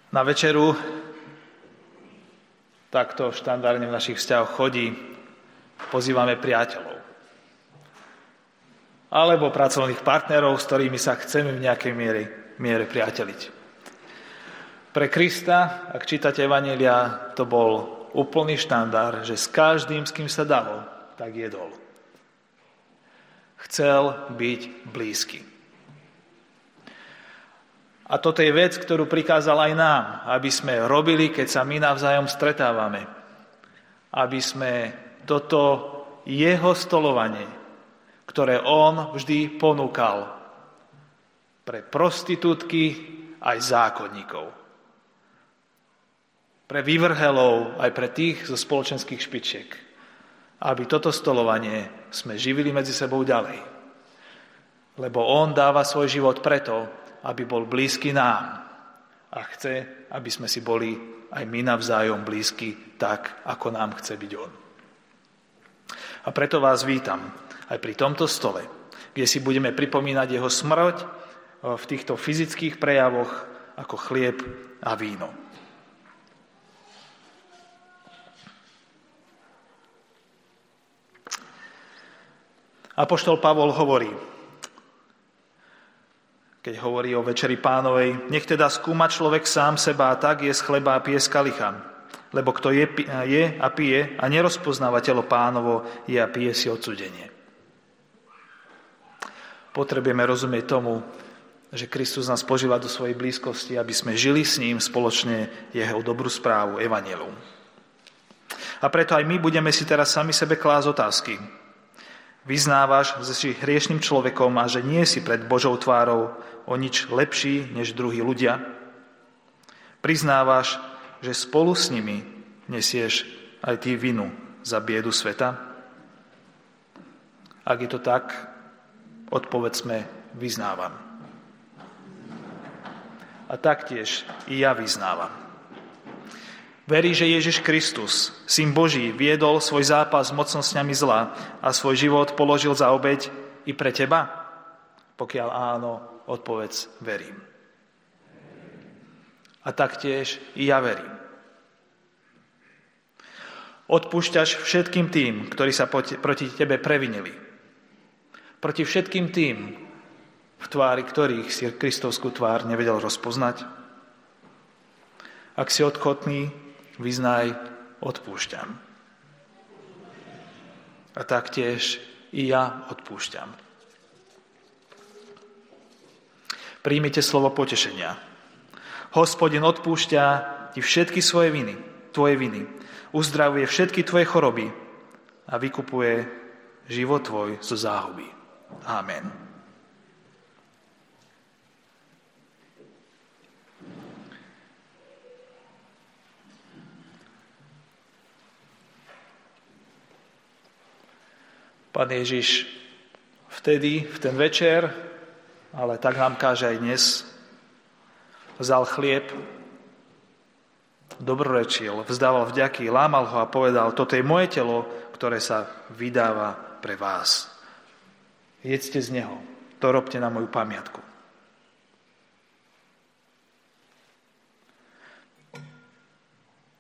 Na večeru takto štandardne v našich vzťahoch chodí, pozývame priateľov. Alebo pracovných partnerov, s ktorými sa chceme v nejakej miere, miere priateliť. Pre Krista, ak čítate Evanelia, to bol úplný štandard, že s každým, s kým sa dalo, tak jedol. Chcel byť blízky. A toto je vec, ktorú prikázal aj nám, aby sme robili, keď sa my navzájom stretávame. Aby sme toto jeho stolovanie, ktoré on vždy ponúkal pre prostitútky aj zákonníkov. Pre vyvrhelov aj pre tých zo spoločenských špičiek. Aby toto stolovanie sme živili medzi sebou ďalej. Lebo on dáva svoj život preto, aby bol blízky nám. A chce, aby sme si boli aj my navzájom blízky tak, ako nám chce byť On. A preto vás vítam aj pri tomto stole, kde si budeme pripomínať Jeho smrť eh, v týchto fyzických prejavoch ako chlieb a víno. Apoštol Pavol hovorí, keď hovorí o večeri pánovej. Nech teda skúma človek sám seba a tak je z chleba a pije z kalicha. Lebo kto je, je a pije a nerozpoznáva telo pánovo, je a pije si odsudenie. Potrebujeme rozumieť tomu, že Kristus nás požíva do svojej blízkosti, aby sme žili s ním spoločne jeho dobrú správu, Evangelium. A preto aj my budeme si teraz sami sebe klásť otázky. Vyznávaš, že si hriešným človekom a že nie si pred Božou tvárou o nič lepší než druhí ľudia. Priznávaš, že spolu s nimi nesieš aj ty vinu za biedu sveta? Ak je to tak, odpovedzme, vyznávam. A taktiež i ja vyznávam. Verí, že Ježiš Kristus, Syn Boží, viedol svoj zápas s mocnosťami zla a svoj život položil za obeď i pre teba? Pokiaľ áno, Odpovedz, verím. A taktiež i ja verím. Odpúšťaš všetkým tým, ktorí sa proti tebe previnili. Proti všetkým tým, v tvári ktorých si Kristovskú tvár nevedel rozpoznať. Ak si odkotný, vyznaj, odpúšťam. A taktiež i ja odpúšťam. Príjmite slovo potešenia. Hospodin odpúšťa ti všetky svoje viny, tvoje viny. Uzdravuje všetky tvoje choroby a vykupuje život tvoj zo záhuby. Amen. Pán Ježiš vtedy, v ten večer, ale tak nám káže aj dnes. Vzal chlieb, dobrorečil, vzdával vďaky, lámal ho a povedal, toto je moje telo, ktoré sa vydáva pre vás. Jedzte z neho, to robte na moju pamiatku.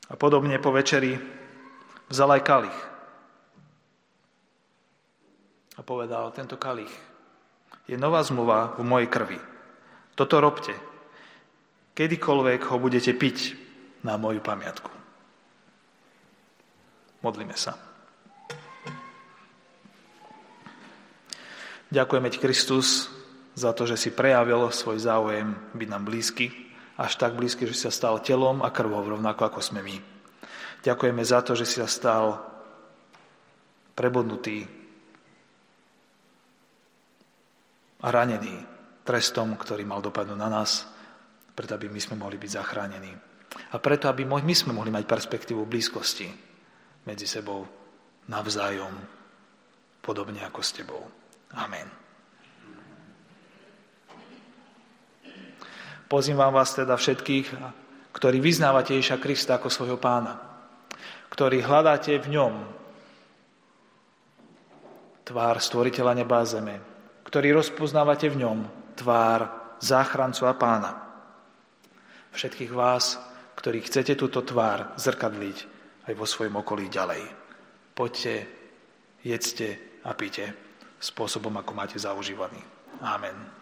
A podobne po večeri vzal aj kalich. A povedal, tento kalich je nová zmluva v mojej krvi. Toto robte. Kedykoľvek ho budete piť na moju pamiatku. Modlíme sa. Ďakujeme ti, Kristus, za to, že si prejavil svoj záujem byť nám blízky, až tak blízky, že si sa stal telom a krvou, rovnako ako sme my. Ďakujeme za to, že si sa stal prebodnutý a ranený trestom, ktorý mal dopadnúť na nás, preto aby my sme mohli byť zachránení. A preto, aby my sme mohli mať perspektívu blízkosti medzi sebou navzájom, podobne ako s tebou. Amen. Pozývam vás teda všetkých, ktorí vyznávate Ježa Krista ako svojho pána, ktorí hľadáte v ňom tvár stvoriteľa neba a zeme, ktorý rozpoznávate v ňom tvár záchrancu a pána. všetkých vás, ktorí chcete túto tvár zrkadliť aj vo svojom okolí ďalej. Poďte, jedzte a pite spôsobom, ako máte zaužívaný. Amen.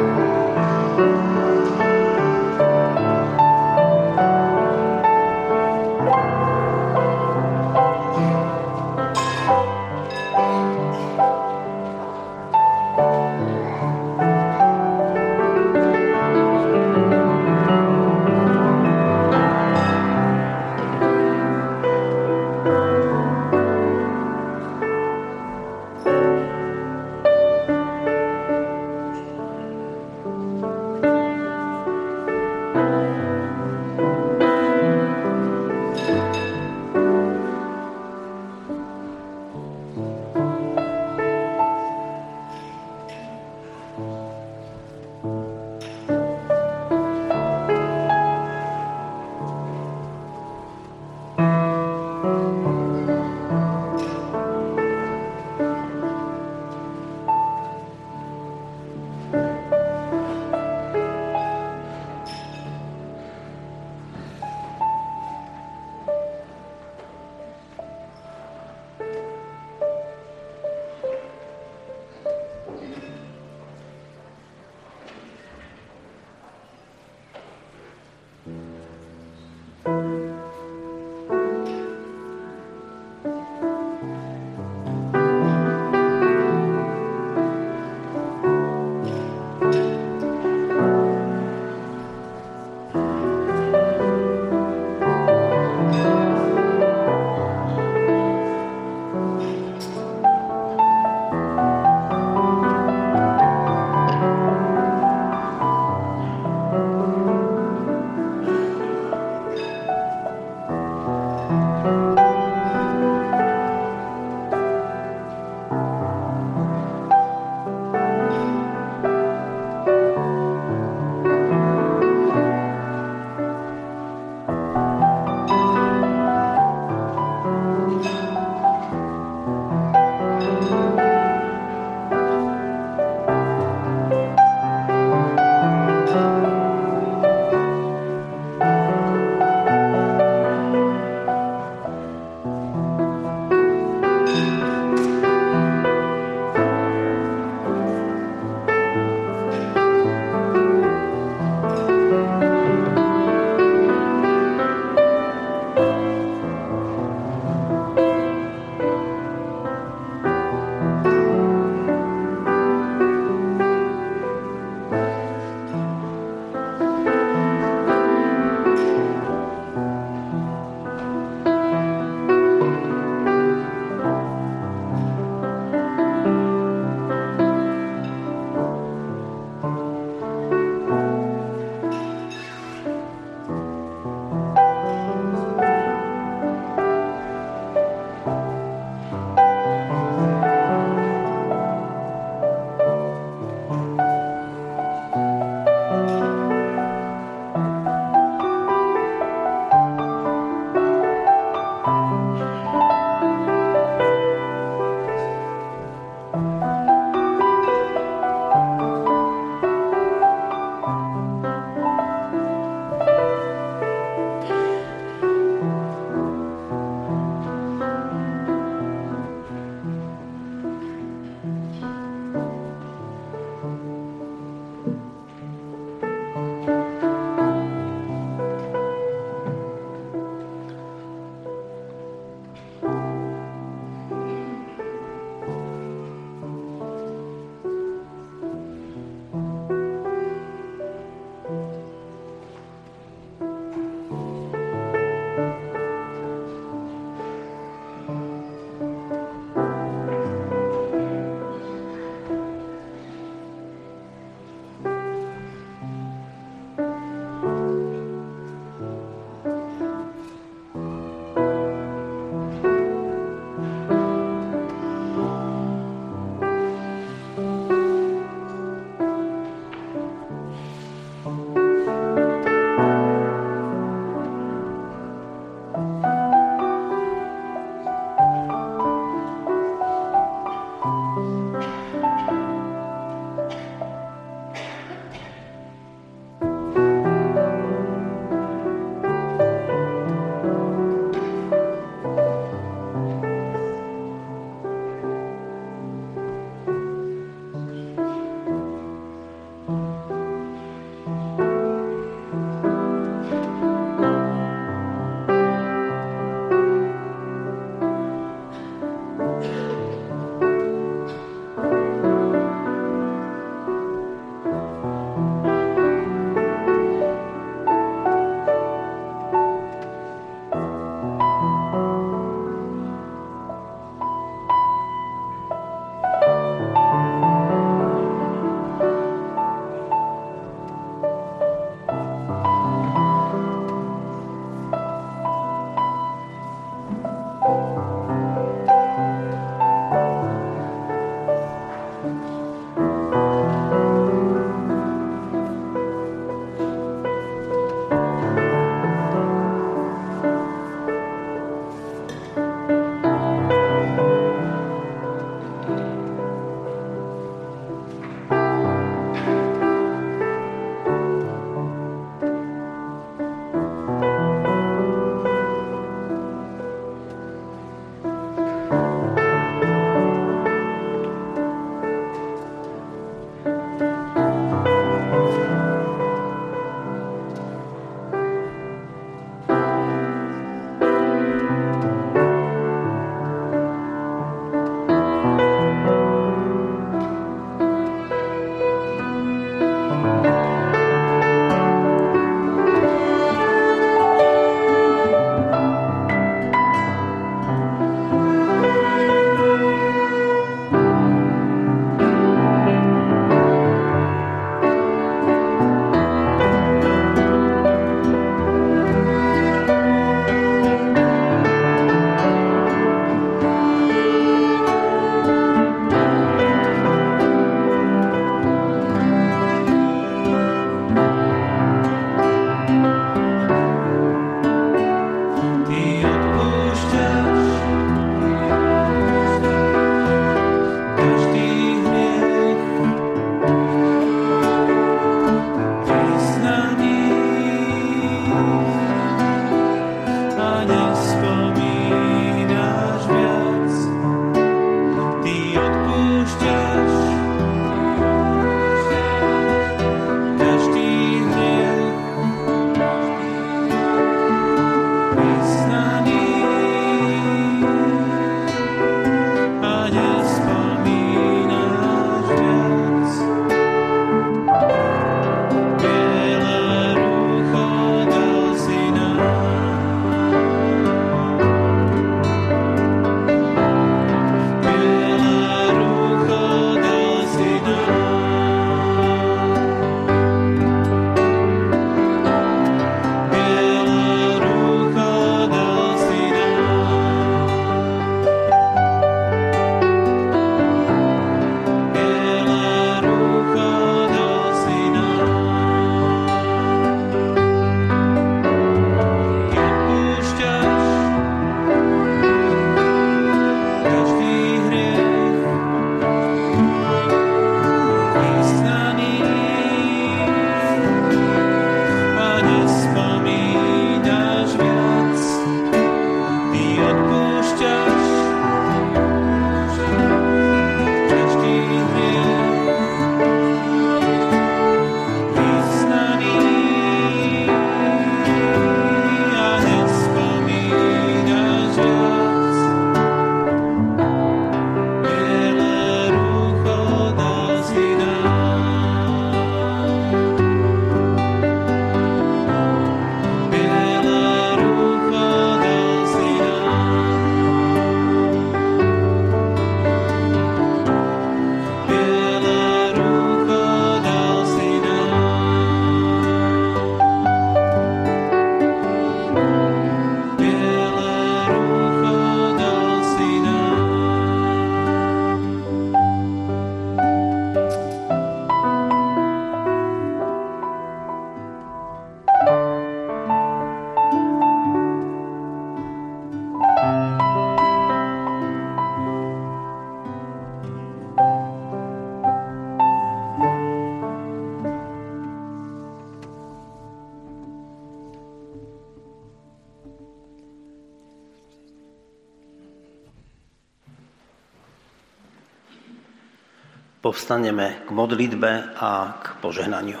Povstaneme k modlitbe a k požehnaniu.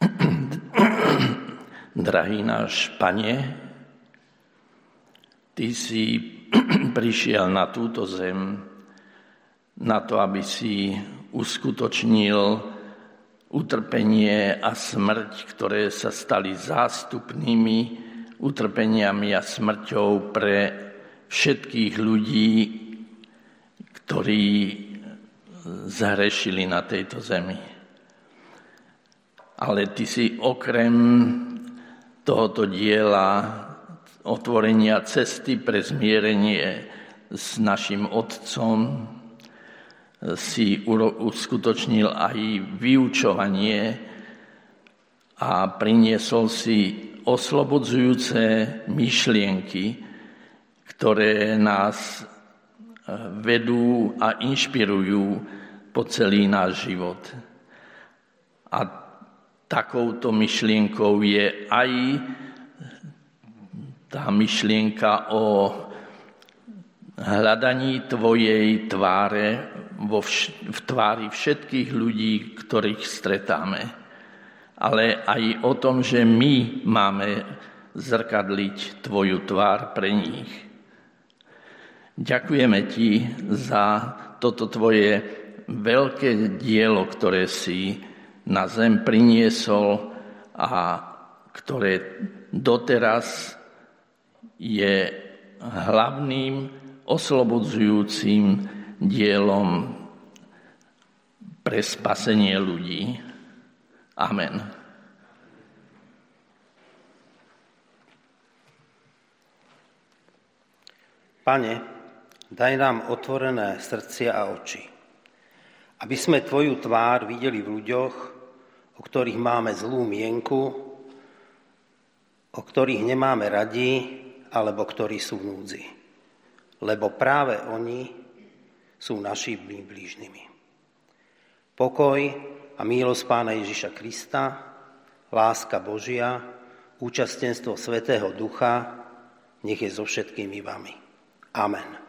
Drahý náš Pane, Ty si prišiel na túto zem na to, aby si uskutočnil utrpenie a smrť, ktoré sa stali zástupnými utrpeniami a smrťou pre všetkých ľudí, ktorí zahrešili na tejto zemi. Ale ty si okrem tohoto diela otvorenia cesty pre zmierenie s našim Otcom si uskutočnil aj vyučovanie a priniesol si oslobodzujúce myšlienky, ktoré nás eh, vedú a inšpirujú po celý náš život. A takouto myšlienkou je aj tá myšlienka o hľadaní Tvojej tváre vo vš- v tvári všetkých ľudí, ktorých stretáme. Ale aj o tom, že my máme zrkadliť Tvoju tvár pre nich. Ďakujeme Ti za toto Tvoje veľké dielo, ktoré si na zem priniesol a ktoré doteraz je hlavným oslobodzujúcim dielom pre spasenie ľudí. Amen. Pane, daj nám otvorené srdcia a oči, aby sme Tvoju tvár videli v ľuďoch, o ktorých máme zlú mienku, o ktorých nemáme radi alebo ktorí sú v núdzi. Lebo práve oni sú našimi blížnymi. Pokoj a milosť Pána Ježiša Krista, láska Božia, účastenstvo Svetého Ducha, nech je so všetkými vami. Amen.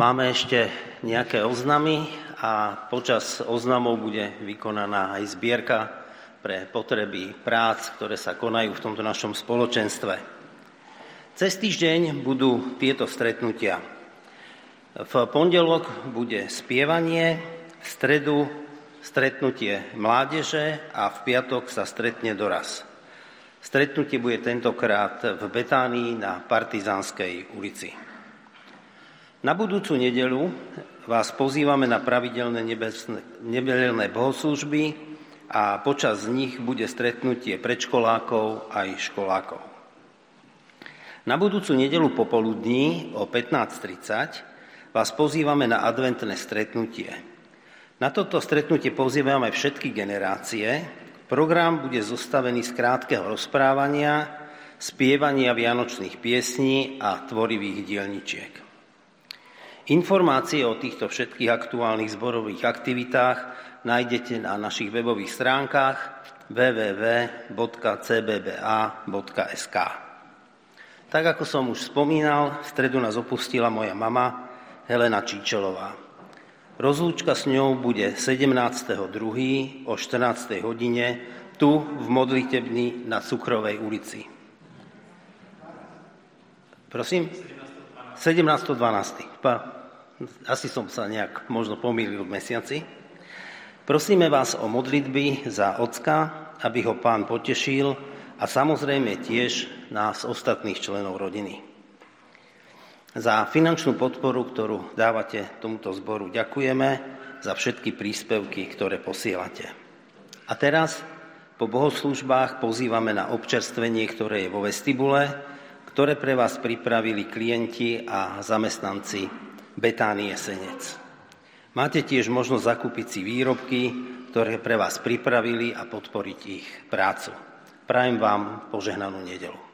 Máme ešte nejaké oznamy a počas oznamov bude vykonaná aj zbierka pre potreby prác, ktoré sa konajú v tomto našom spoločenstve. Cez týždeň budú tieto stretnutia. V pondelok bude spievanie, v stredu stretnutie mládeže a v piatok sa stretne doraz. Stretnutie bude tentokrát v Betánii na Partizánskej ulici. Na budúcu nedelu vás pozývame na pravidelné nebelné bohoslužby a počas nich bude stretnutie predškolákov aj školákov. Na budúcu nedelu popoludní o 15.30 vás pozývame na adventné stretnutie. Na toto stretnutie pozývame všetky generácie. Program bude zostavený z krátkeho rozprávania, spievania vianočných piesní a tvorivých dielničiek. Informácie o týchto všetkých aktuálnych zborových aktivitách nájdete na našich webových stránkach www.cbba.sk. Tak ako som už spomínal, v stredu nás opustila moja mama Helena Číčelová. Rozlúčka s ňou bude 17.2. o 14. hodine tu v modlitebni na Cukrovej ulici. Prosím? 17.12 asi som sa nejak možno pomýlil v mesiaci. Prosíme vás o modlitby za ocka, aby ho pán potešil a samozrejme tiež nás ostatných členov rodiny. Za finančnú podporu, ktorú dávate tomuto zboru, ďakujeme za všetky príspevky, ktoré posielate. A teraz po bohoslužbách pozývame na občerstvenie, ktoré je vo vestibule, ktoré pre vás pripravili klienti a zamestnanci Betánie Senec. Máte tiež možnosť zakúpiť si výrobky, ktoré pre vás pripravili a podporiť ich prácu. Prajem vám požehnanú nedelu.